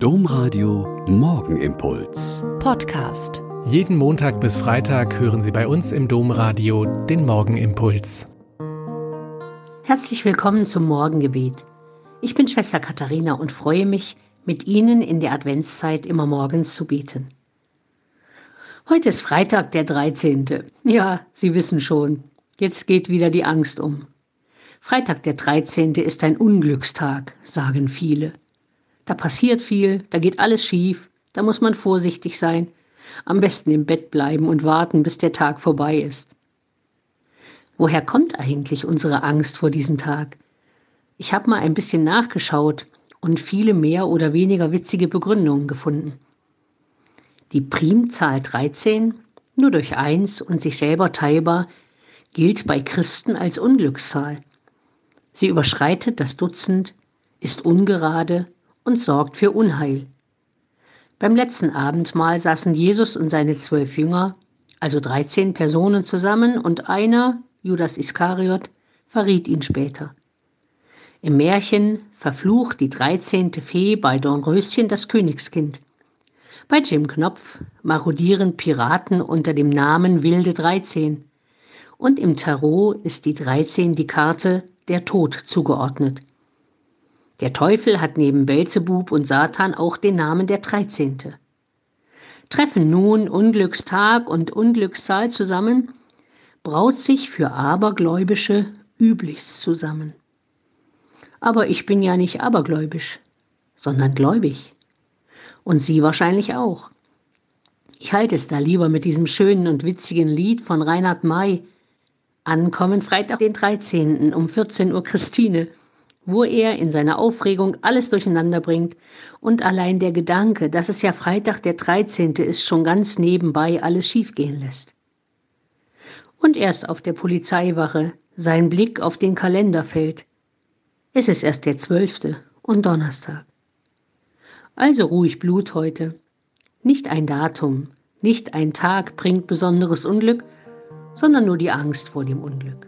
Domradio Morgenimpuls. Podcast. Jeden Montag bis Freitag hören Sie bei uns im Domradio den Morgenimpuls. Herzlich willkommen zum Morgengebet. Ich bin Schwester Katharina und freue mich, mit Ihnen in der Adventszeit immer morgens zu beten. Heute ist Freitag, der 13. Ja, Sie wissen schon, jetzt geht wieder die Angst um. Freitag, der 13. ist ein Unglückstag, sagen viele. Da passiert viel, da geht alles schief, da muss man vorsichtig sein, am besten im Bett bleiben und warten, bis der Tag vorbei ist. Woher kommt eigentlich unsere Angst vor diesem Tag? Ich habe mal ein bisschen nachgeschaut und viele mehr oder weniger witzige Begründungen gefunden. Die Primzahl 13, nur durch eins und sich selber teilbar, gilt bei Christen als Unglückszahl. Sie überschreitet das Dutzend, ist ungerade und sorgt für Unheil. Beim letzten Abendmahl saßen Jesus und seine zwölf Jünger, also 13 Personen zusammen, und einer, Judas Iskariot, verriet ihn später. Im Märchen verflucht die dreizehnte Fee bei Dornröschen das Königskind. Bei Jim Knopf marodieren Piraten unter dem Namen Wilde 13. Und im Tarot ist die 13 die Karte der Tod zugeordnet. Der Teufel hat neben Belzebub und Satan auch den Namen der 13. Treffen nun Unglückstag und Unglückszahl zusammen, braut sich für Abergläubische Üblichst zusammen. Aber ich bin ja nicht abergläubisch, sondern gläubig und Sie wahrscheinlich auch. Ich halte es da lieber mit diesem schönen und witzigen Lied von Reinhard May. Ankommen Freitag den 13. um 14 Uhr Christine, wo er in seiner Aufregung alles durcheinander bringt und allein der Gedanke, dass es ja Freitag der 13. ist, schon ganz nebenbei alles schiefgehen lässt. Und erst auf der Polizeiwache sein Blick auf den Kalender fällt. Es ist erst der 12. und Donnerstag. Also ruhig Blut heute. Nicht ein Datum, nicht ein Tag bringt besonderes Unglück, sondern nur die Angst vor dem Unglück.